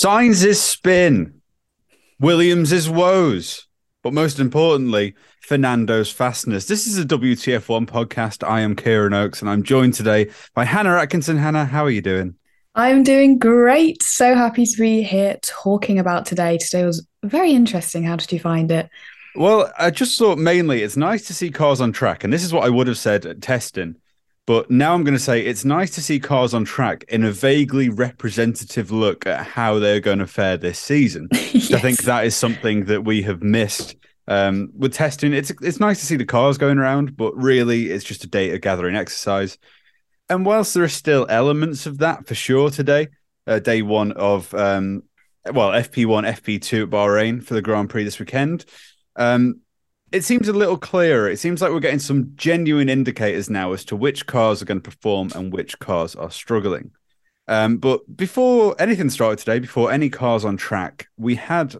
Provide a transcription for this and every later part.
Sainz' spin, Williams' is woes, but most importantly, Fernando's fastness. This is a WTF1 podcast. I am Kieran Oakes, and I'm joined today by Hannah Atkinson. Hannah, how are you doing? I'm doing great. So happy to be here talking about today. Today was very interesting. How did you find it? Well, I just thought mainly it's nice to see cars on track, and this is what I would have said at testing. But now I'm going to say it's nice to see cars on track in a vaguely representative look at how they're going to fare this season. yes. I think that is something that we have missed um, with testing. It's it's nice to see the cars going around, but really it's just a data gathering exercise. And whilst there are still elements of that for sure today, uh, day one of um, well FP1, FP2 at Bahrain for the Grand Prix this weekend. Um, it seems a little clearer. It seems like we're getting some genuine indicators now as to which cars are going to perform and which cars are struggling. Um, but before anything started today, before any cars on track, we had,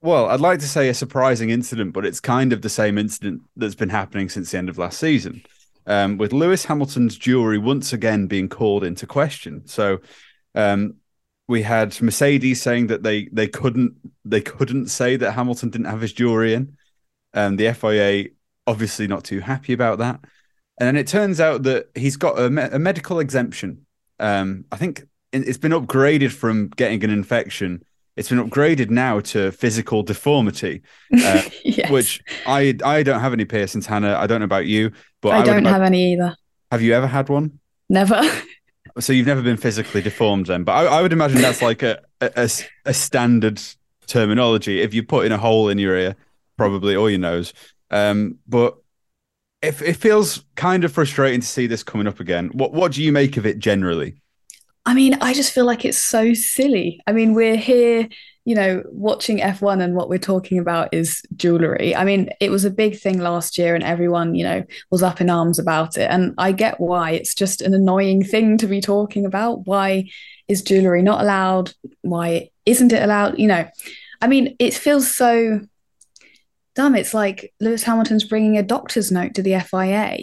well, I'd like to say a surprising incident, but it's kind of the same incident that's been happening since the end of last season, um, with Lewis Hamilton's jewelry once again being called into question. So, um, we had Mercedes saying that they they couldn't they couldn't say that Hamilton didn't have his jewelry in. Um, the FIA obviously not too happy about that. And then it turns out that he's got a, me- a medical exemption. Um, I think it's been upgraded from getting an infection. It's been upgraded now to physical deformity, uh, yes. which I I don't have any piercings, Hannah. I don't know about you, but I, I don't have any either. Have you ever had one? Never. so you've never been physically deformed then, but I, I would imagine that's like a, a, a standard terminology. If you put in a hole in your ear, probably, or your nose. Um, but it, it feels kind of frustrating to see this coming up again. What what do you make of it generally? I mean, I just feel like it's so silly. I mean, we're here, you know, watching F1 and what we're talking about is jewelry. I mean, it was a big thing last year and everyone, you know, was up in arms about it. And I get why. It's just an annoying thing to be talking about. Why is jewelry not allowed? Why isn't it allowed? You know, I mean, it feels so dumb. It's like Lewis Hamilton's bringing a doctor's note to the FIA.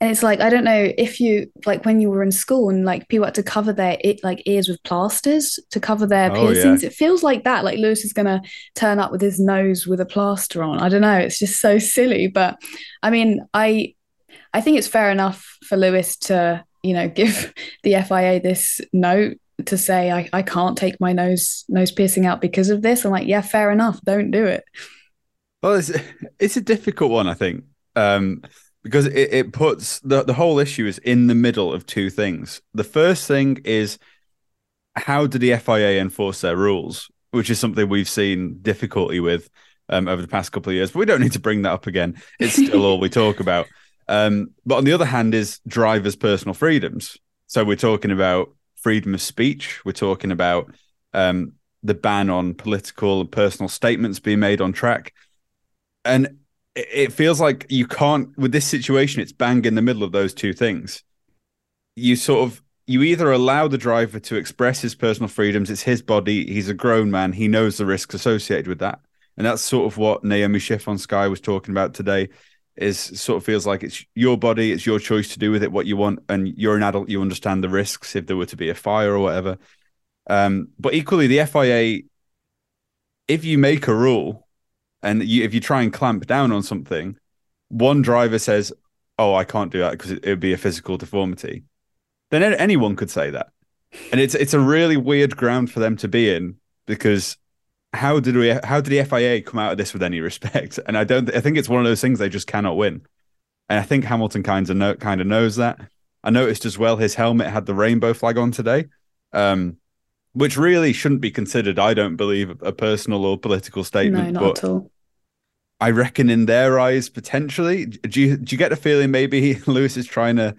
And it's like, I don't know if you, like when you were in school and like people had to cover their it, like ears with plasters to cover their oh, piercings. Yeah. It feels like that. Like Lewis is going to turn up with his nose with a plaster on. I don't know. It's just so silly. But I mean, I, I think it's fair enough for Lewis to, you know, give the FIA this note to say I, I can't take my nose nose piercing out because of this. I'm like, yeah, fair enough. Don't do it. Well, it's it's a difficult one, I think, um, because it, it puts the the whole issue is in the middle of two things. The first thing is how do the FIA enforce their rules, which is something we've seen difficulty with um, over the past couple of years. But we don't need to bring that up again. It's still all we talk about. Um, but on the other hand, is drivers' personal freedoms. So we're talking about freedom of speech. We're talking about um, the ban on political and personal statements being made on track and it feels like you can't with this situation it's bang in the middle of those two things. You sort of you either allow the driver to express his personal freedoms it's his body he's a grown man he knows the risks associated with that. And that's sort of what naomi schiff on sky was talking about today is sort of feels like it's your body it's your choice to do with it what you want and you're an adult you understand the risks if there were to be a fire or whatever. Um, but equally the fia if you make a rule and you, if you try and clamp down on something, one driver says, "Oh, I can't do that because it would be a physical deformity," then anyone could say that, and it's it's a really weird ground for them to be in because how did we how did the FIA come out of this with any respect? And I don't I think it's one of those things they just cannot win, and I think Hamilton kind of know, kind of knows that. I noticed as well his helmet had the rainbow flag on today. Um, which really shouldn't be considered, I don't believe, a personal or political statement. No, not but at all. I reckon in their eyes, potentially. Do you do you get a feeling maybe Lewis is trying to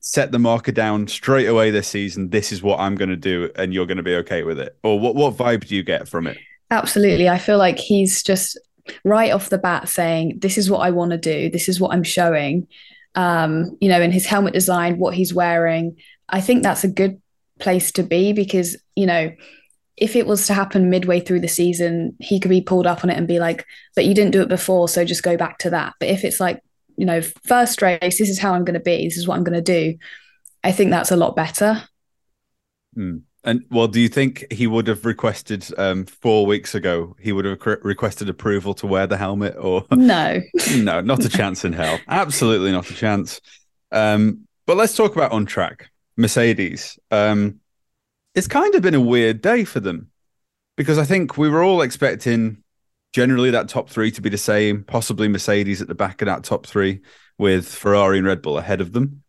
set the marker down straight away this season? This is what I'm going to do, and you're going to be okay with it. Or what what vibe do you get from it? Absolutely, I feel like he's just right off the bat saying, "This is what I want to do. This is what I'm showing." Um, you know, in his helmet design, what he's wearing. I think that's a good place to be because you know if it was to happen midway through the season he could be pulled up on it and be like but you didn't do it before so just go back to that but if it's like you know first race this is how i'm going to be this is what i'm going to do i think that's a lot better mm. And well, do you think he would have requested um, four weeks ago? He would have requested approval to wear the helmet, or no, no, not a chance in hell. Absolutely not a chance. Um, but let's talk about on track Mercedes. Um, it's kind of been a weird day for them because I think we were all expecting generally that top three to be the same, possibly Mercedes at the back of that top three with Ferrari and Red Bull ahead of them.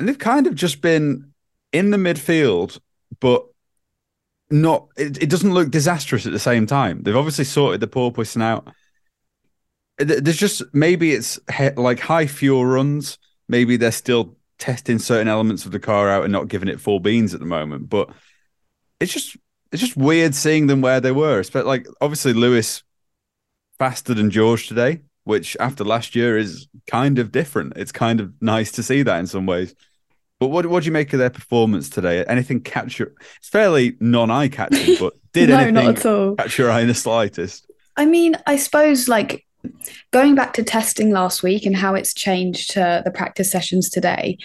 And they've kind of just been in the midfield but not. It, it doesn't look disastrous at the same time. They've obviously sorted the porpoising out. There's just maybe it's he, like high fuel runs. Maybe they're still testing certain elements of the car out and not giving it full beans at the moment. But it's just it's just weird seeing them where they were. But like obviously Lewis faster than George today, which after last year is kind of different. It's kind of nice to see that in some ways. But what what do you make of their performance today? Anything catch your? It's fairly non-eye catching, but did no, anything not at all. catch your eye in the slightest? I mean, I suppose like going back to testing last week and how it's changed to the practice sessions today.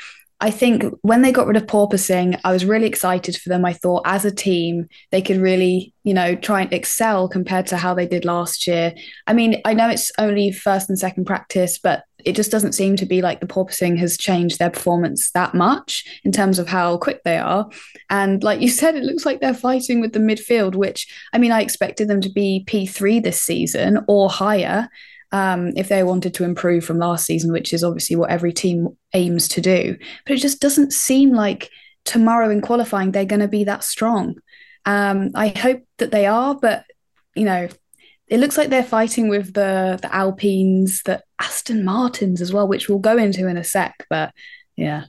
I think when they got rid of porpoising, I was really excited for them. I thought as a team, they could really, you know, try and excel compared to how they did last year. I mean, I know it's only first and second practice, but it just doesn't seem to be like the porpoising has changed their performance that much in terms of how quick they are. And like you said, it looks like they're fighting with the midfield, which I mean, I expected them to be P3 this season or higher um, if they wanted to improve from last season, which is obviously what every team aims to do. But it just doesn't seem like tomorrow in qualifying they're going to be that strong. Um, I hope that they are, but you know, it looks like they're fighting with the the Alpines, the Aston Martins as well, which we'll go into in a sec. But yeah,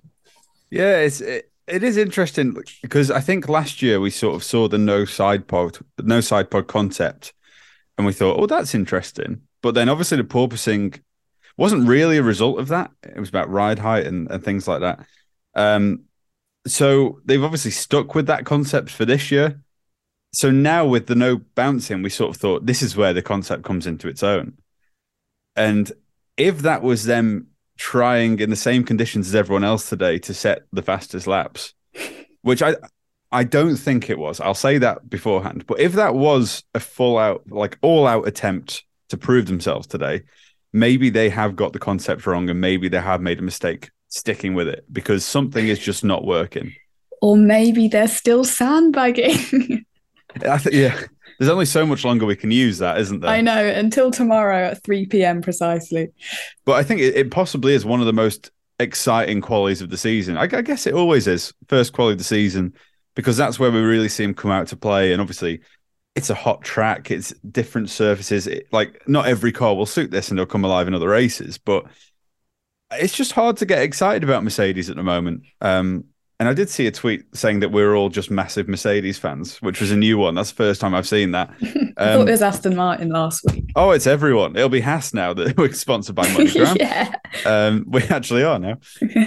yeah, it's it, it is interesting because I think last year we sort of saw the no side pod, no side pod concept, and we thought, oh, that's interesting. But then obviously the porpoising wasn't really a result of that. It was about ride height and, and things like that. Um, so they've obviously stuck with that concept for this year. So now with the no bouncing, we sort of thought this is where the concept comes into its own. And if that was them trying in the same conditions as everyone else today to set the fastest laps, which I I don't think it was. I'll say that beforehand. But if that was a full out, like all out attempt to prove themselves today, maybe they have got the concept wrong and maybe they have made a mistake sticking with it because something is just not working. Or maybe they're still sandbagging. I think, yeah. There's only so much longer we can use that, isn't there? I know, until tomorrow at 3 p.m. precisely. But I think it, it possibly is one of the most exciting qualities of the season. I, I, guess it always is first quality of the season because that's where we really see him come out to play. And obviously, it's a hot track. It's different surfaces. It, like not every car will suit this, and they'll come alive in other races. But it's just hard to get excited about Mercedes at the moment. Um, and I did see a tweet saying that we're all just massive Mercedes fans, which was a new one. That's the first time I've seen that. Um, I thought it was Aston Martin last week. Oh, it's everyone. It'll be Haas now that we're sponsored by MoneyGram. yeah. Um, we actually are now.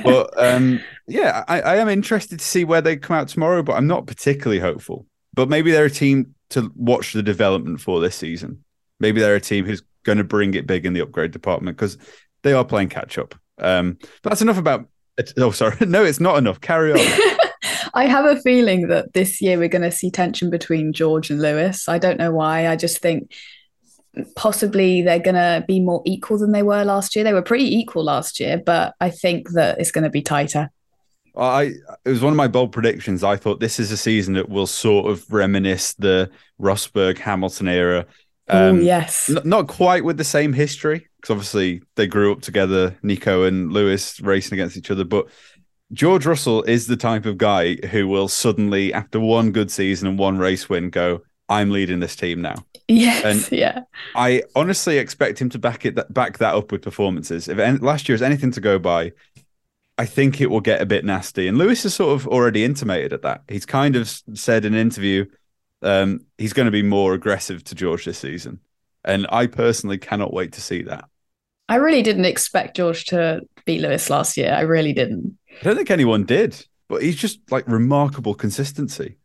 but um, yeah, I, I am interested to see where they come out tomorrow, but I'm not particularly hopeful. But maybe they're a team to watch the development for this season. Maybe they're a team who's going to bring it big in the upgrade department because they are playing catch up. Um, but that's enough about. Oh, sorry. No, it's not enough. Carry on. I have a feeling that this year we're going to see tension between George and Lewis. I don't know why. I just think possibly they're going to be more equal than they were last year. They were pretty equal last year, but I think that it's going to be tighter. I it was one of my bold predictions. I thought this is a season that will sort of reminisce the Rosberg Hamilton era. Um, yes, n- not quite with the same history because obviously they grew up together, Nico and Lewis racing against each other. But George Russell is the type of guy who will suddenly, after one good season and one race win, go, "I'm leading this team now." Yes, and yeah. I honestly expect him to back it back that up with performances. If last year is anything to go by, I think it will get a bit nasty. And Lewis has sort of already intimated at that. He's kind of said in an interview um, he's going to be more aggressive to George this season. And I personally cannot wait to see that. I really didn't expect George to beat Lewis last year. I really didn't. I don't think anyone did, but he's just like remarkable consistency.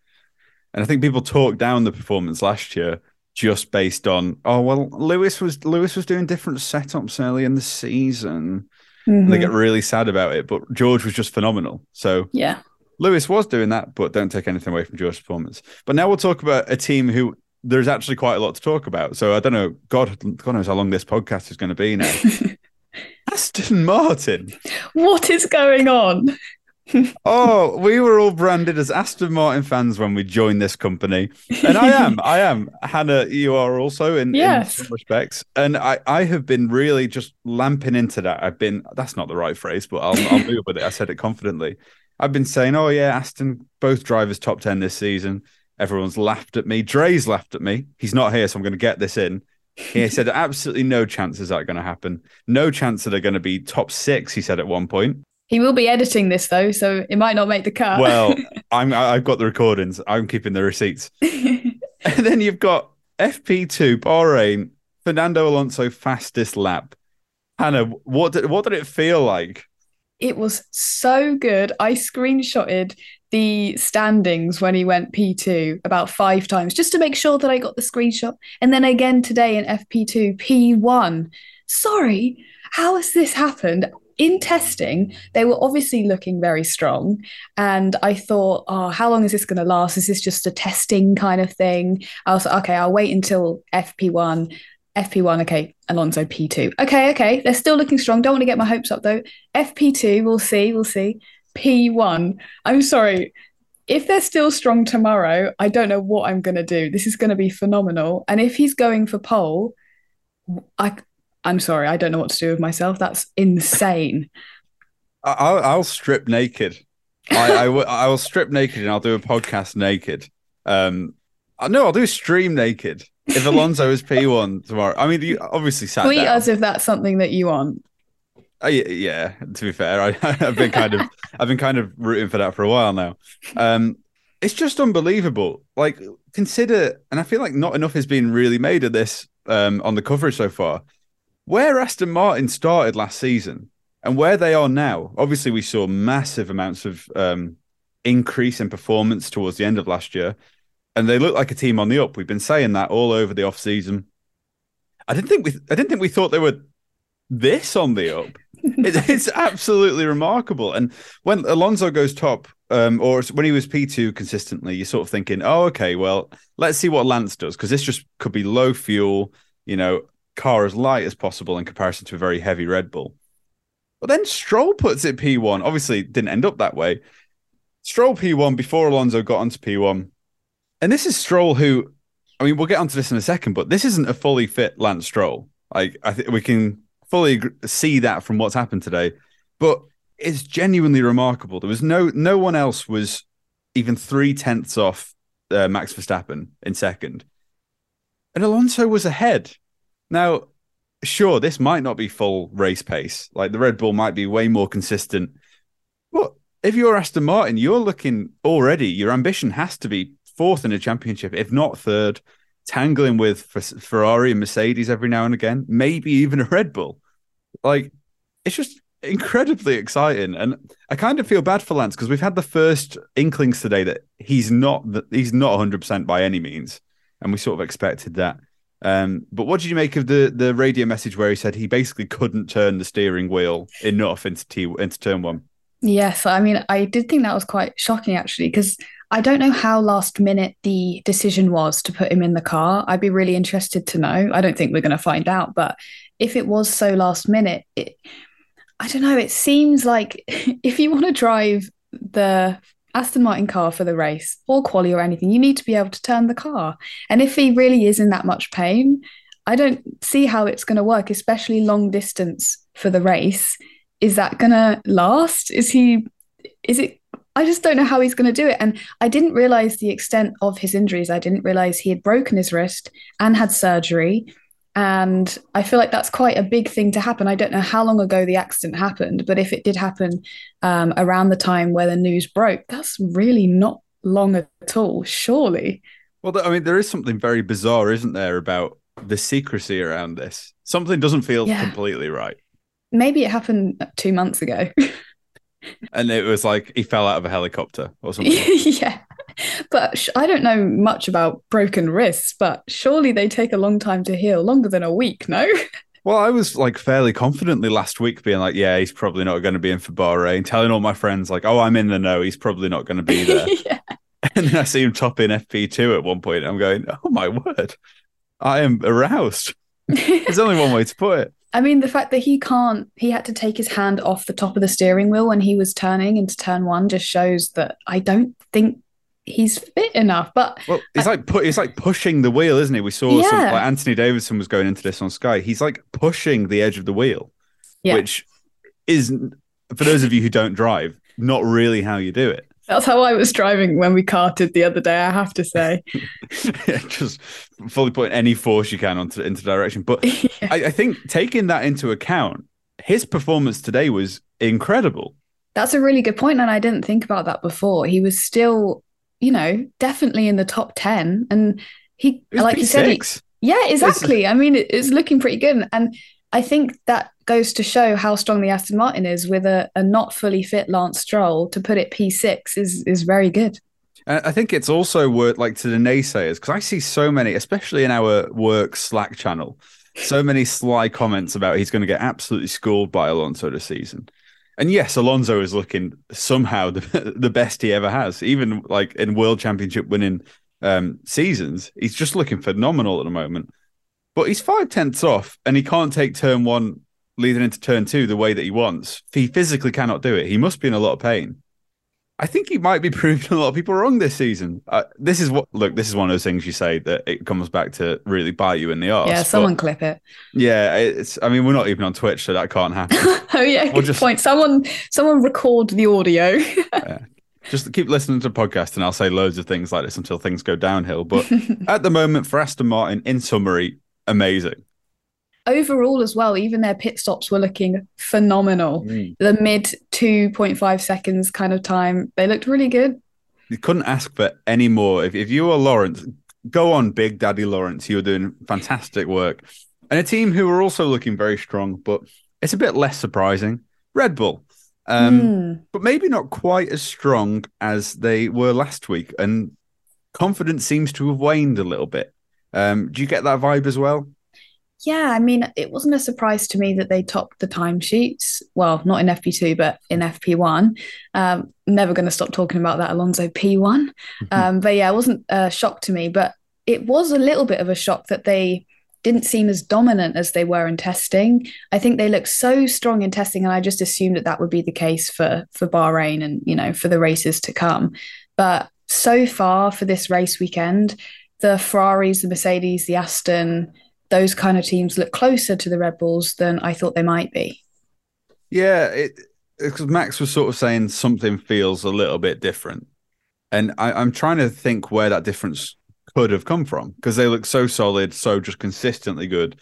And I think people talked down the performance last year just based on, oh well, Lewis was Lewis was doing different setups early in the season. Mm-hmm. They get really sad about it, but George was just phenomenal. So yeah, Lewis was doing that, but don't take anything away from George's performance. But now we'll talk about a team who there's actually quite a lot to talk about. So I don't know. God, God knows how long this podcast is going to be now. Aston Martin. What is going on? oh, we were all branded as Aston Martin fans when we joined this company, and I am. I am. Hannah, you are also in, yes. in some respects, and I, I have been really just lamping into that. I've been. That's not the right phrase, but I'll, I'll move with it. I said it confidently. I've been saying, oh yeah, Aston, both drivers top ten this season. Everyone's laughed at me. Dre's laughed at me. He's not here, so I'm going to get this in. He said, absolutely no chance is that going to happen. No chance that they're going to be top six. He said at one point. He will be editing this though, so it might not make the cut. Well, I'm I've got the recordings. I'm keeping the receipts. and then you've got FP2 Bahrain, Fernando Alonso fastest lap. Hannah, what did what did it feel like? It was so good. I screenshotted the standings when he went P2 about five times just to make sure that I got the screenshot. And then again today in FP2 P1. Sorry, how has this happened? In testing, they were obviously looking very strong. And I thought, oh, how long is this going to last? Is this just a testing kind of thing? I was like, okay, I'll wait until FP1. FP1, okay, Alonso P2. Okay, okay, they're still looking strong. Don't want to get my hopes up though. FP2, we'll see, we'll see. P1, I'm sorry. If they're still strong tomorrow, I don't know what I'm going to do. This is going to be phenomenal. And if he's going for pole, I I'm sorry, I don't know what to do with myself. That's insane. I'll, I'll strip naked. I, I, w- I will strip naked and I'll do a podcast naked. Um, no, I'll do a stream naked. If Alonso is P1 tomorrow, I mean, you obviously sat Tweet down. us if that's something that you want. Uh, yeah, to be fair, I, have been kind of, I've been kind of rooting for that for a while now. Um, it's just unbelievable. Like, consider, and I feel like not enough has been really made of this um, on the coverage so far where Aston Martin started last season and where they are now, obviously we saw massive amounts of um, increase in performance towards the end of last year, and they look like a team on the up. We've been saying that all over the off season. I didn't think we, I didn't think we thought they were this on the up. it, it's absolutely remarkable. And when Alonso goes top, um, or when he was P two consistently, you're sort of thinking, oh, okay, well, let's see what Lance does because this just could be low fuel. You know, car as light as possible in comparison to a very heavy Red Bull. But then Stroll puts it P1. Obviously, didn't end up that way. Stroll P1 before Alonso got onto P1. And this is Stroll who, I mean, we'll get onto this in a second, but this isn't a fully fit Lance Stroll. Like, I think we can fully see that from what's happened today. But it's genuinely remarkable. There was no no one else was even three tenths off uh, Max Verstappen in second, and Alonso was ahead. Now, sure, this might not be full race pace. Like the Red Bull might be way more consistent. But if you're Aston Martin, you're looking already, your ambition has to be fourth in a championship, if not third, tangling with Ferrari and Mercedes every now and again, maybe even a Red Bull. Like, it's just incredibly exciting. And I kind of feel bad for Lance because we've had the first inklings today that he's not he's not 100% by any means. And we sort of expected that. Um, but what did you make of the the radio message where he said he basically couldn't turn the steering wheel enough into T into turn one? Yes, I mean I did think that was quite shocking actually because I don't know how last minute the decision was to put him in the car. I'd be really interested to know. I don't think we're going to find out, but if it was so last minute, it, I don't know. It seems like if you want to drive the Aston Martin car for the race or quali or anything, you need to be able to turn the car. And if he really is in that much pain, I don't see how it's going to work, especially long distance for the race. Is that going to last? Is he, is it, I just don't know how he's going to do it. And I didn't realize the extent of his injuries. I didn't realize he had broken his wrist and had surgery. And I feel like that's quite a big thing to happen. I don't know how long ago the accident happened, but if it did happen um, around the time where the news broke, that's really not long at all, surely. Well, I mean, there is something very bizarre, isn't there, about the secrecy around this? Something doesn't feel yeah. completely right. Maybe it happened two months ago. and it was like he fell out of a helicopter or something. yeah. But sh- I don't know much about broken wrists, but surely they take a long time to heal, longer than a week, no? Well, I was like fairly confidently last week being like, yeah, he's probably not going to be in for Bahrain, telling all my friends, like, oh, I'm in the know, he's probably not going to be there. yeah. And then I see him top in FP2 at one point. I'm going, oh my word, I am aroused. There's only one way to put it. I mean, the fact that he can't, he had to take his hand off the top of the steering wheel when he was turning into turn one just shows that I don't think he's fit enough. But well, he's like pu- he's like pushing the wheel, isn't he? We saw yeah. some, like Anthony Davidson was going into this on Sky. He's like pushing the edge of the wheel, yeah. which is for those of you who don't drive, not really how you do it. That's how I was driving when we carted the other day. I have to say, yeah, just fully putting any force you can onto into direction. But yeah. I, I think taking that into account, his performance today was incredible. That's a really good point, and I didn't think about that before. He was still, you know, definitely in the top ten, and he, like you said, he, yeah, exactly. I mean, it's looking pretty good, and I think that goes to show how strong the Aston Martin is with a, a not fully fit Lance Stroll to put it P6 is is very good. I think it's also worth like to the naysayers because I see so many, especially in our work Slack channel, so many sly comments about he's going to get absolutely schooled by Alonso this season. And yes, Alonso is looking somehow the, the best he ever has, even like in World Championship winning um, seasons. He's just looking phenomenal at the moment. But he's five tenths off, and he can't take turn one leading into turn two the way that he wants. He physically cannot do it. He must be in a lot of pain. I think he might be proving a lot of people wrong this season. Uh, this is what look. This is one of those things you say that it comes back to really bite you in the arse. Yeah, someone clip it. Yeah, it's. I mean, we're not even on Twitch, so that can't happen. oh yeah, good just, point. Someone, someone record the audio. yeah. Just keep listening to the podcast, and I'll say loads of things like this until things go downhill. But at the moment, for Aston Martin, in summary, amazing. Overall, as well, even their pit stops were looking phenomenal. Mm. The mid 2.5 seconds kind of time, they looked really good. You couldn't ask for any more. If, if you were Lawrence, go on, Big Daddy Lawrence. You were doing fantastic work. And a team who were also looking very strong, but it's a bit less surprising. Red Bull. Um, mm. But maybe not quite as strong as they were last week. And confidence seems to have waned a little bit. Um, do you get that vibe as well? Yeah, I mean, it wasn't a surprise to me that they topped the timesheets. Well, not in FP2, but in FP1. Um, never going to stop talking about that Alonso P1. Um, but yeah, it wasn't a shock to me, but it was a little bit of a shock that they didn't seem as dominant as they were in testing. I think they looked so strong in testing, and I just assumed that that would be the case for for Bahrain and you know for the races to come. But so far for this race weekend, the Ferraris, the Mercedes, the Aston, those kind of teams look closer to the Red Bulls than I thought they might be. Yeah, it because Max was sort of saying something feels a little bit different, and I, I'm trying to think where that difference could have come from because they look so solid, so just consistently good.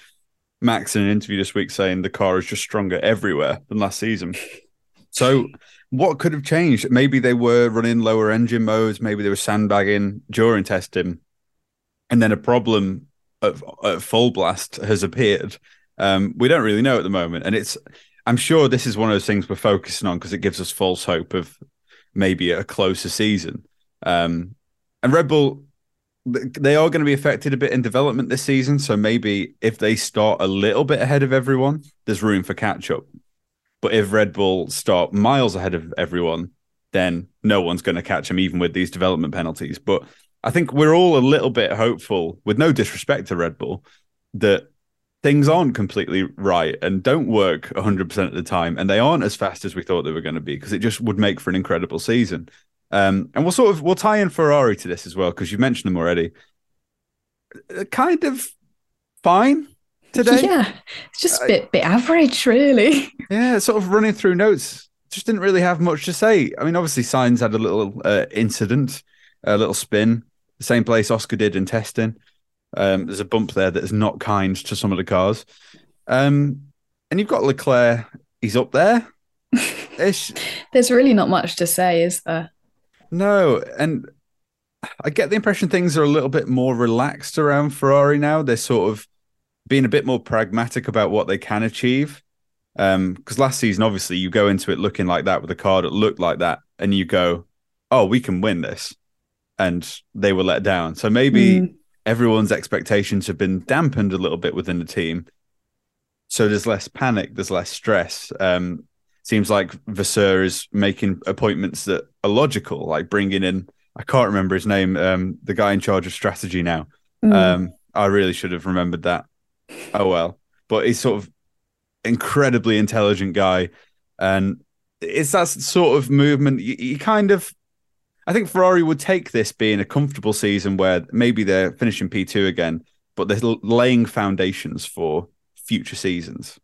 Max in an interview this week saying the car is just stronger everywhere than last season. So, what could have changed? Maybe they were running lower engine modes. Maybe they were sandbagging during testing and then a problem at, at full blast has appeared. Um, we don't really know at the moment, and it's. I'm sure this is one of those things we're focusing on because it gives us false hope of maybe a closer season. Um, and Red Bull, they are going to be affected a bit in development this season. So maybe if they start a little bit ahead of everyone, there's room for catch up. But if Red Bull start miles ahead of everyone, then no one's going to catch them, even with these development penalties. But I think we're all a little bit hopeful, with no disrespect to Red Bull, that things aren't completely right and don't work 100% of the time. And they aren't as fast as we thought they were going to be because it just would make for an incredible season. Um, and we'll sort of we'll tie in Ferrari to this as well because you mentioned them already. Uh, kind of fine today. Yeah, it's just a bit, uh, bit average, really. Yeah, sort of running through notes. Just didn't really have much to say. I mean, obviously, Sainz had a little uh, incident, a little spin the same place Oscar did in testing. Um, there's a bump there that is not kind to some of the cars. Um, and you've got Leclerc, he's up there. there's really not much to say, is there? No, and I get the impression things are a little bit more relaxed around Ferrari now. They're sort of being a bit more pragmatic about what they can achieve. Because um, last season, obviously, you go into it looking like that with a car that looked like that, and you go, "Oh, we can win this." And they were let down. So maybe mm. everyone's expectations have been dampened a little bit within the team. so there's less panic, there's less stress. Um, seems like Vasseur is making appointments that are logical, like bringing in I can't remember his name, um, the guy in charge of strategy now. Mm. Um, I really should have remembered that. Oh well, but he's sort of incredibly intelligent guy, and it's that sort of movement. You, you kind of, I think Ferrari would take this being a comfortable season where maybe they're finishing P two again, but they're laying foundations for future seasons.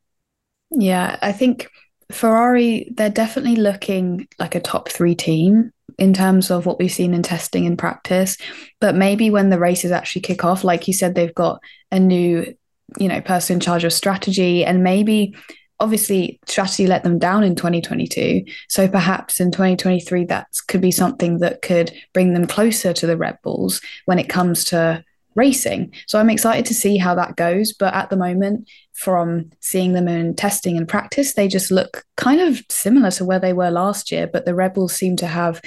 Yeah, I think Ferrari, they're definitely looking like a top three team in terms of what we've seen in testing and practice. But maybe when the races actually kick off, like you said, they've got a new, you know, person in charge of strategy, and maybe obviously strategy let them down in 2022 so perhaps in 2023 that could be something that could bring them closer to the red bulls when it comes to racing so i'm excited to see how that goes but at the moment from seeing them in testing and practice, they just look kind of similar to where they were last year, but the Red Bulls seem to have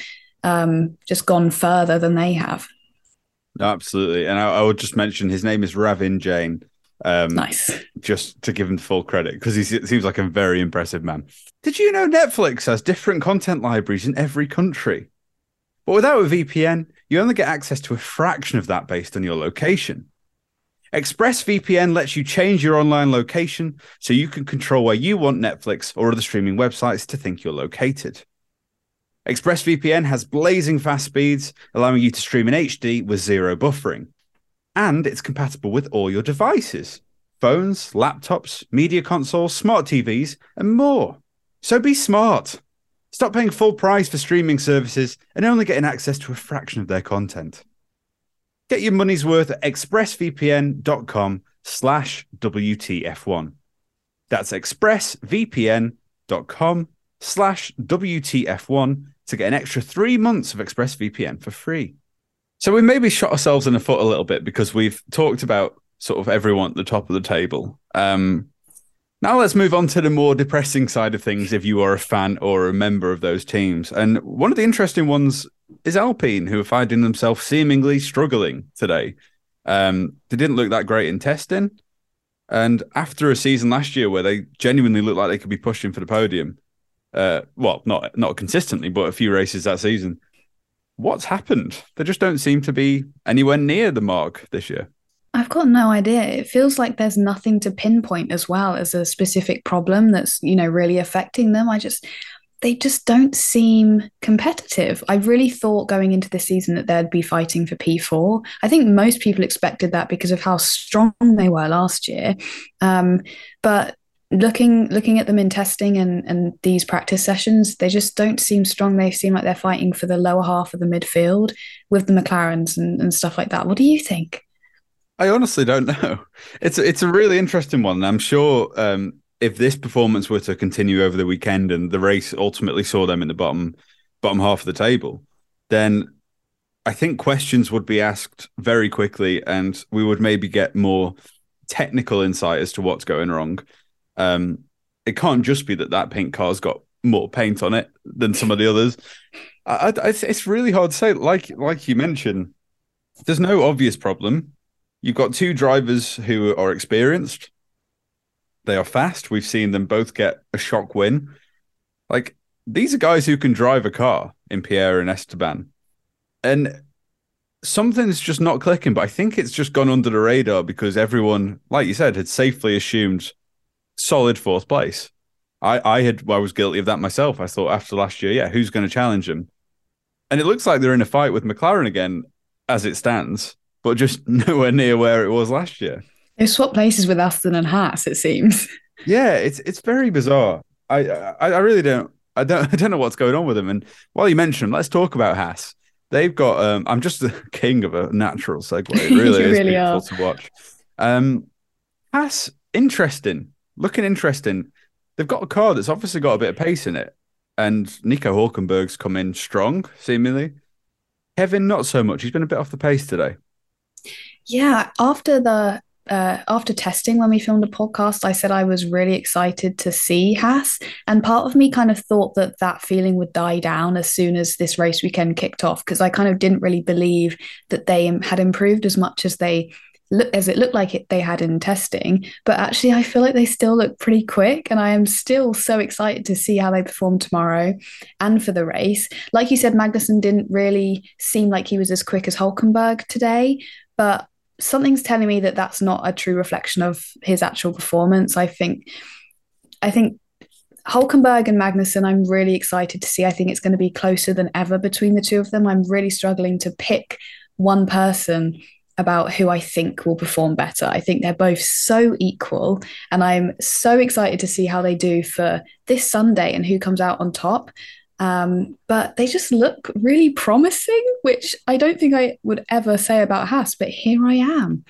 um, just gone further than they have. Absolutely. And I, I would just mention his name is Ravin Jain. Um, nice. Just to give him full credit because he seems like a very impressive man. Did you know Netflix has different content libraries in every country? But without a VPN, you only get access to a fraction of that based on your location. ExpressVPN lets you change your online location so you can control where you want Netflix or other streaming websites to think you're located. ExpressVPN has blazing fast speeds, allowing you to stream in HD with zero buffering. And it's compatible with all your devices phones, laptops, media consoles, smart TVs, and more. So be smart. Stop paying full price for streaming services and only getting access to a fraction of their content. Get your money's worth at expressvpn.com slash WTF1. That's expressvpn.com slash WTF1 to get an extra three months of ExpressVPN for free. So we maybe shot ourselves in the foot a little bit because we've talked about sort of everyone at the top of the table. Um, now let's move on to the more depressing side of things if you are a fan or a member of those teams. And one of the interesting ones is Alpine, who are finding themselves seemingly struggling today. Um, they didn't look that great in testing. And after a season last year where they genuinely looked like they could be pushing for the podium, uh, well, not not consistently, but a few races that season, what's happened? They just don't seem to be anywhere near the mark this year. I've got no idea. It feels like there's nothing to pinpoint as well as a specific problem that's, you know, really affecting them. I just they just don't seem competitive. I really thought going into the season that they'd be fighting for P4. I think most people expected that because of how strong they were last year. Um, but looking looking at them in testing and and these practice sessions, they just don't seem strong. They seem like they're fighting for the lower half of the midfield with the McLarens and, and stuff like that. What do you think? I honestly don't know. It's it's a really interesting one. I'm sure um, if this performance were to continue over the weekend and the race ultimately saw them in the bottom bottom half of the table, then I think questions would be asked very quickly, and we would maybe get more technical insight as to what's going wrong. Um, it can't just be that that pink car's got more paint on it than some of the others. I, I, it's really hard to say. Like like you mentioned, there's no obvious problem. You've got two drivers who are experienced they are fast. We've seen them both get a shock win. Like these are guys who can drive a car in Pierre and Esteban. And something's just not clicking, but I think it's just gone under the radar because everyone, like you said, had safely assumed solid fourth place. I, I had I was guilty of that myself. I thought after last year, yeah, who's going to challenge him? And it looks like they're in a fight with McLaren again as it stands, but just nowhere near where it was last year. They swap places with Aston and Haas, it seems. Yeah, it's it's very bizarre. I, I I, really don't I don't I don't know what's going on with them. And while you mention them, let's talk about Haas. They've got um I'm just the king of a natural segue. It really is really beautiful are. to watch. Um Haas, interesting. Looking interesting. They've got a car that's obviously got a bit of pace in it. And Nico Hulkenberg's come in strong, seemingly. Kevin, not so much. He's been a bit off the pace today. Yeah, after the uh, after testing when we filmed a podcast, I said I was really excited to see Haas. And part of me kind of thought that that feeling would die down as soon as this race weekend kicked off, because I kind of didn't really believe that they had improved as much as they look as it looked like it they had in testing. But actually, I feel like they still look pretty quick, and I am still so excited to see how they perform tomorrow and for the race. Like you said, Magnussen didn't really seem like he was as quick as Hulkenberg today, but something's telling me that that's not a true reflection of his actual performance. I think, I think Hulkenberg and Magnussen, I'm really excited to see. I think it's going to be closer than ever between the two of them. I'm really struggling to pick one person about who I think will perform better. I think they're both so equal, and I'm so excited to see how they do for this Sunday and who comes out on top. Um, but they just look really promising, which I don't think I would ever say about Haas, but here I am.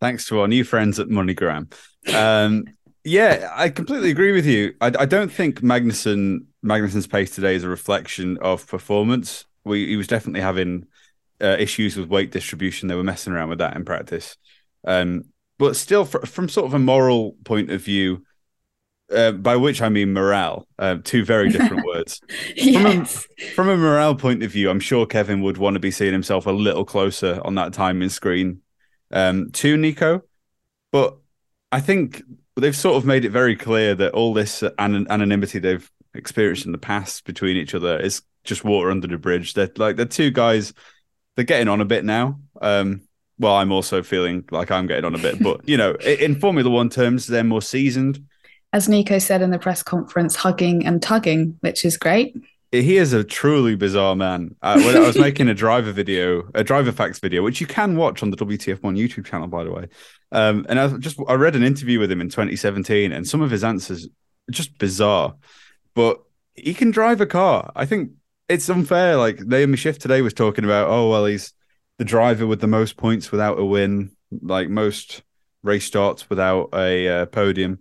Thanks to our new friends at MoneyGram. Um, yeah, I completely agree with you. I, I don't think Magnussen Magnussen's pace today is a reflection of performance. We, he was definitely having uh, issues with weight distribution. They were messing around with that in practice. Um, but still, from sort of a moral point of view, uh, by which I mean morale, uh, two very different words. yes. From, a, from a morale point of view, I'm sure Kevin would want to be seeing himself a little closer on that timing screen um, to Nico. But I think they've sort of made it very clear that all this an- anonymity they've experienced in the past between each other is just water under the bridge. They're like the two guys they're getting on a bit now. Um, well, I'm also feeling like I'm getting on a bit, but you know, in Formula One terms, they're more seasoned. As Nico said in the press conference, hugging and tugging, which is great. He is a truly bizarre man. Uh, when I was making a driver video, a driver facts video, which you can watch on the WTF1 YouTube channel, by the way. Um, and I just I read an interview with him in 2017, and some of his answers just bizarre. But he can drive a car. I think it's unfair. Like Naomi Schiff today was talking about, oh well, he's the driver with the most points without a win, like most race starts without a uh, podium.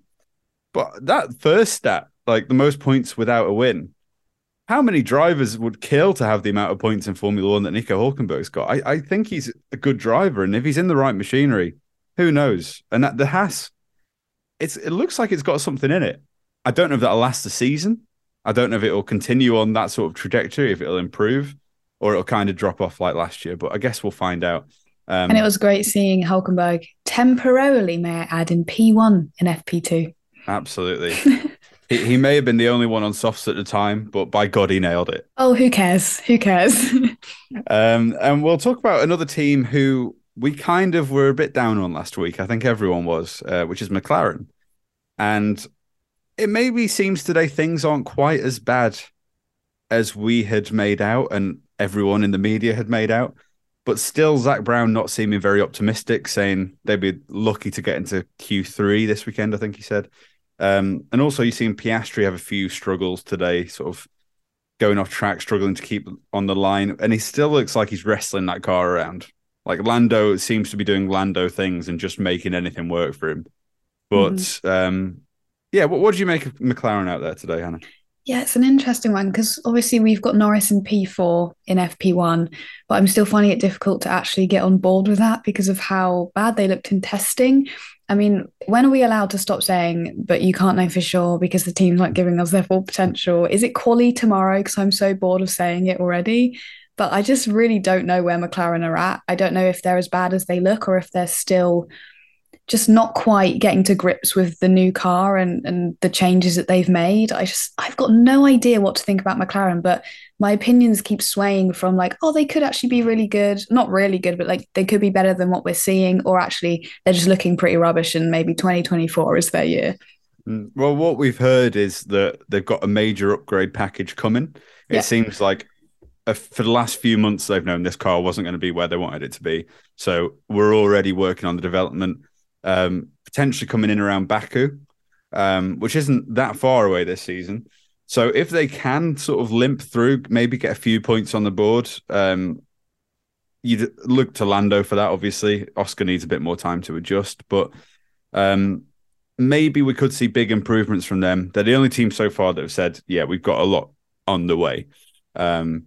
But that first stat, like the most points without a win, how many drivers would kill to have the amount of points in Formula One that Nico Hulkenberg's got? I, I think he's a good driver, and if he's in the right machinery, who knows? And that the Haas, it's it looks like it's got something in it. I don't know if that'll last the season. I don't know if it'll continue on that sort of trajectory, if it'll improve, or it'll kind of drop off like last year. But I guess we'll find out. Um, and it was great seeing Hulkenberg temporarily, may I add, in P1 in FP2. Absolutely. he, he, may have been the only one on softs at the time, but by God, he nailed it. Oh, who cares? Who cares? um, and we'll talk about another team who we kind of were a bit down on last week. I think everyone was, uh, which is McLaren. And it maybe seems today things aren't quite as bad as we had made out and everyone in the media had made out. But still, Zak Brown not seeming very optimistic, saying they'd be lucky to get into Q3 this weekend, I think he said. Um, and also, you've seen Piastri have a few struggles today, sort of going off track, struggling to keep on the line. And he still looks like he's wrestling that car around. Like Lando seems to be doing Lando things and just making anything work for him. But mm-hmm. um, yeah, what, what do you make of McLaren out there today, Hannah? Yeah, it's an interesting one because obviously we've got Norris in P4 in FP1, but I'm still finding it difficult to actually get on board with that because of how bad they looked in testing. I mean, when are we allowed to stop saying, but you can't know for sure because the team's not giving us their full potential? Is it quali tomorrow? Because I'm so bored of saying it already. But I just really don't know where McLaren are at. I don't know if they're as bad as they look or if they're still just not quite getting to grips with the new car and, and the changes that they've made. I just I've got no idea what to think about McLaren, but my opinions keep swaying from like, oh, they could actually be really good, not really good, but like they could be better than what we're seeing, or actually they're just looking pretty rubbish and maybe 2024 is their year. Mm, well, what we've heard is that they've got a major upgrade package coming. It yeah. seems like for the last few months they've known this car wasn't going to be where they wanted it to be. So we're already working on the development um, potentially coming in around Baku, um, which isn't that far away this season. So if they can sort of limp through, maybe get a few points on the board, um, you'd look to Lando for that. Obviously, Oscar needs a bit more time to adjust, but um, maybe we could see big improvements from them. They're the only team so far that have said, "Yeah, we've got a lot on the way." Um,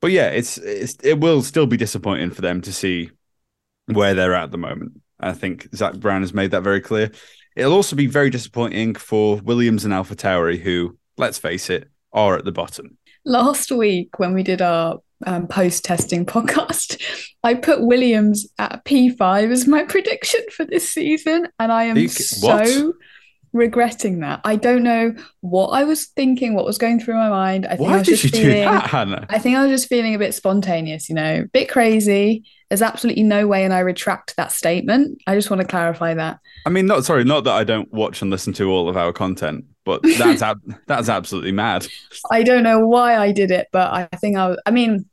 but yeah, it's, it's it will still be disappointing for them to see where they're at, at the moment. I think Zak Brown has made that very clear. It'll also be very disappointing for Williams and Alpha Tauri, who, let's face it, are at the bottom. Last week, when we did our um, post testing podcast, I put Williams at P5 as my prediction for this season. And I am c- what? Regretting that. I don't know what I was thinking, what was going through my mind. I think I Why was did just you do feeling, that, Hannah? I think I was just feeling a bit spontaneous, you know, a bit crazy. There's absolutely no way, and I retract that statement. I just want to clarify that. I mean, not sorry, not that I don't watch and listen to all of our content, but that's ab- that's absolutely mad. I don't know why I did it, but I think I, was- I mean,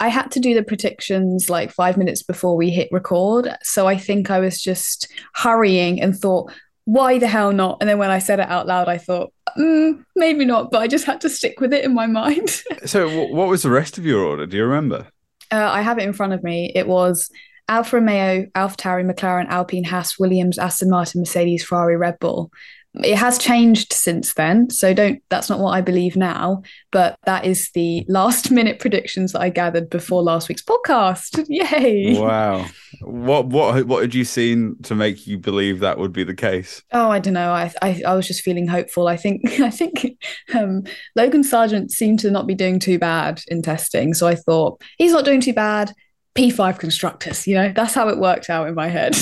I had to do the predictions like five minutes before we hit record. So I think I was just hurrying and thought, why the hell not? And then when I said it out loud, I thought, mm, maybe not, but I just had to stick with it in my mind. So, wh- what was the rest of your order? Do you remember? Uh, I have it in front of me. It was Alfa Romeo, AlphaTauri, McLaren, Alpine, Haas, Williams, Aston Martin, Mercedes, Ferrari, Red Bull. It has changed since then, so don't. That's not what I believe now, but that is the last minute predictions that I gathered before last week's podcast. Yay! Wow. What what what had you seen to make you believe that would be the case? Oh, I don't know. I, I I was just feeling hopeful. I think I think um, Logan Sargeant seemed to not be doing too bad in testing, so I thought he's not doing too bad. P5 constructors, you know, that's how it worked out in my head.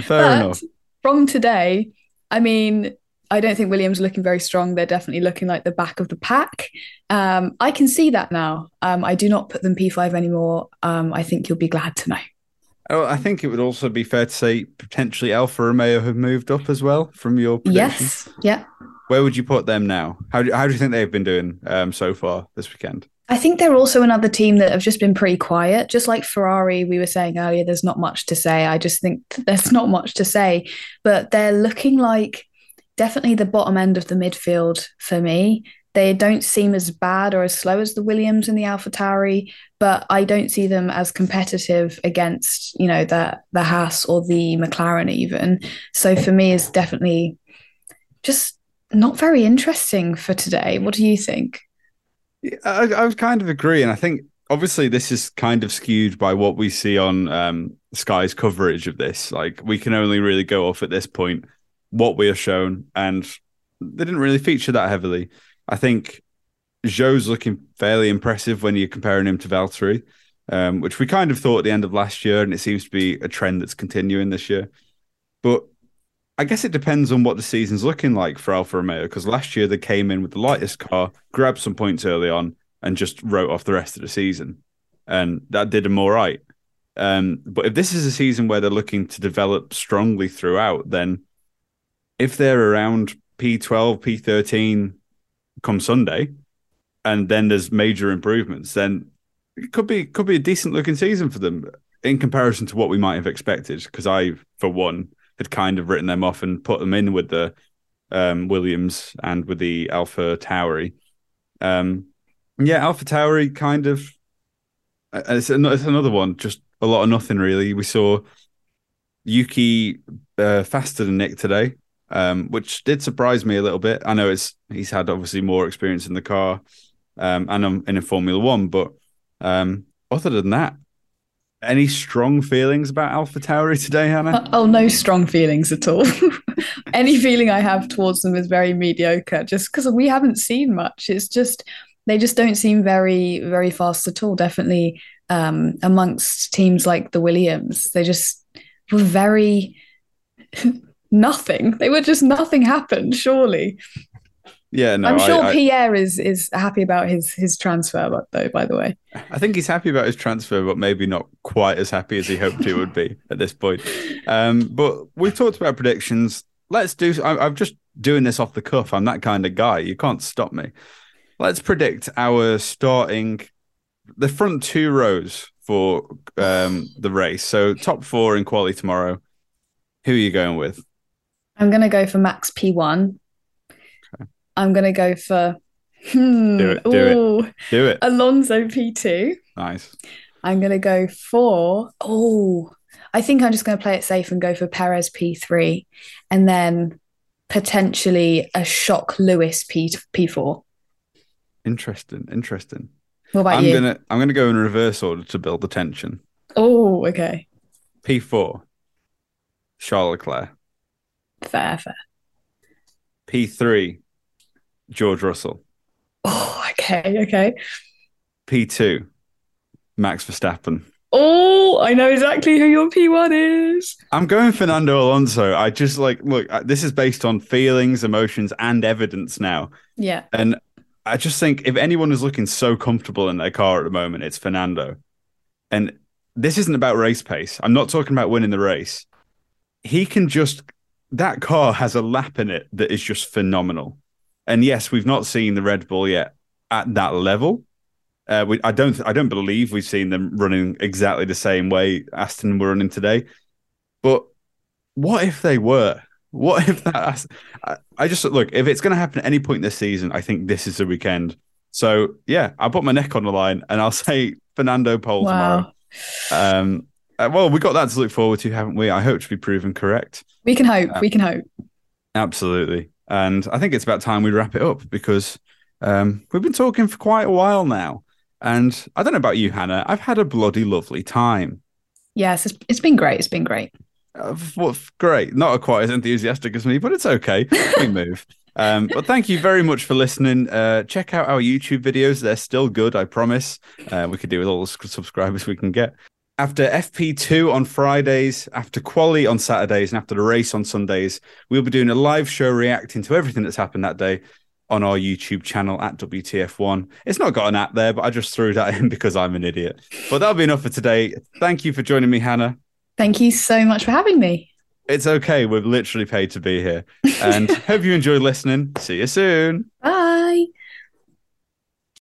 Fair enough. from today, I mean, I don't think Williams are looking very strong. They're definitely looking like the back of the pack. Um, I can see that now. Um, I do not put them P5 anymore. Um, I think you'll be glad to know. Oh, I think it would also be fair to say potentially Alfa Romeo have moved up as well from your. Yes. Yeah. Where would you put them now? How do, how do you think they've been doing um, so far this weekend? I think they're also another team that have just been pretty quiet. Just like Ferrari, we were saying earlier, there's not much to say. I just think there's not much to say, but they're looking like definitely the bottom end of the midfield for me. They don't seem as bad or as slow as the Williams and the Alpha Tauri, but I don't see them as competitive against, you know, the the Haas or the McLaren even. So for me, is definitely just not very interesting for today. What do you think? Yeah, I, I would kind of agree, and I think obviously this is kind of skewed by what we see on um, Sky's coverage of this. Like we can only really go off at this point what we are shown, and they didn't really feature that heavily. I think Zhou's looking fairly impressive when you're comparing him to Valtteri, um, which we kind of thought at the end of last year, and it seems to be a trend that's continuing this year. But I guess it depends on what the season's looking like for Alfa Romeo because last year they came in with the lightest car, grabbed some points early on, and just wrote off the rest of the season, and that did them all right. Um, but if this is a season where they're looking to develop strongly throughout, then if they're around P12, P13 come Sunday, and then there's major improvements, then it could be could be a decent looking season for them in comparison to what we might have expected. Because I, for one, had kind of written them off and put them in with the um, Williams and with the Alpha Tauri. Um, yeah, Alpha Tauri kind of. uh, It's, an, it's another one, just a lot of nothing really. We saw Yuki uh, faster than Nyck today, um, which did surprise me a little bit. I know it's he's had obviously more experience in the car um, and in a Formula One, but um, other than that, any strong feelings about Alpha Tauri today, Hannah? Oh, no strong feelings at all. Any feeling I have towards them is very mediocre, just because we haven't seen much. It's just they just don't seem very, very fast at all. Definitely um, amongst teams like the Williams, they just were very nothing. They were just nothing happened. Surely, Yeah, no, I'm sure I, I, Pierre is is happy about his his transfer, but though, by the way. I think he's happy about his transfer, but maybe not quite as happy as he hoped he would be at this point. Um, but we've talked about predictions. Let's do. I, I'm just doing this off the cuff. I'm that kind of guy. You can't stop me. Let's predict our starting, the front two rows for um, the race. So top four in quali tomorrow. Who are you going with? I'm gonna go for Max P1. I'm gonna go for hmm, Do it, do it. Do it. Alonso P2. Nice. I'm gonna go for oh, I think I'm just gonna play it safe and go for Perez P3, and then potentially a shock Lewis P P4. Interesting. Interesting. What about I'm you? gonna I'm gonna go in reverse order to build the tension. Oh, okay, P4, Charles Leclerc. fair, fair. P3, George Russell. Oh, okay, okay. P2, Max Verstappen. Oh, I know exactly who your P1 is. I'm going Fernando Alonso. I just like, look, this is based on feelings, emotions, and evidence now. Yeah. And I just think if anyone is looking so comfortable in their car at the moment, it's Fernando. And this isn't about race pace. I'm not talking about winning the race. He can just, that car has a lap in it that is just phenomenal. And yes, we've not seen the Red Bull yet at that level. Uh, we, I don't, I don't believe we've seen them running exactly the same way Aston were running today. But what if they were? What if that? I, I just look if it's going to happen at any point this season. I think this is the weekend. So yeah, I'll put my neck on the line and I'll say Fernando pole wow. tomorrow. Um, uh, well, we got that to look forward to, haven't we? I hope to be proven correct. We can hope. Uh, we can hope. Absolutely. And I think it's about time we wrap it up because um, we've been talking for quite a while now. And I don't know about you, Hannah. I've had a bloody lovely time. Yes, it's, it's been great. It's been great. Uh, well, great. Not quite as enthusiastic as me, but it's okay. We move. Um, but thank you very much for listening. Uh, check out our YouTube videos; they're still good, I promise. Uh, we could do with all the subscribers we can get. After FP2 on Fridays, after Quali on Saturdays, and after the race on Sundays, we'll be doing a live show reacting to everything that's happened that day on our YouTube channel at WTF1. It's not got an app there, but I just threw that in because I'm an idiot. But that'll be enough for today. Thank you for joining me, Hannah. Thank you so much for having me. It's okay. We're literally paid to be here. And hope you enjoyed listening. See you soon. Bye.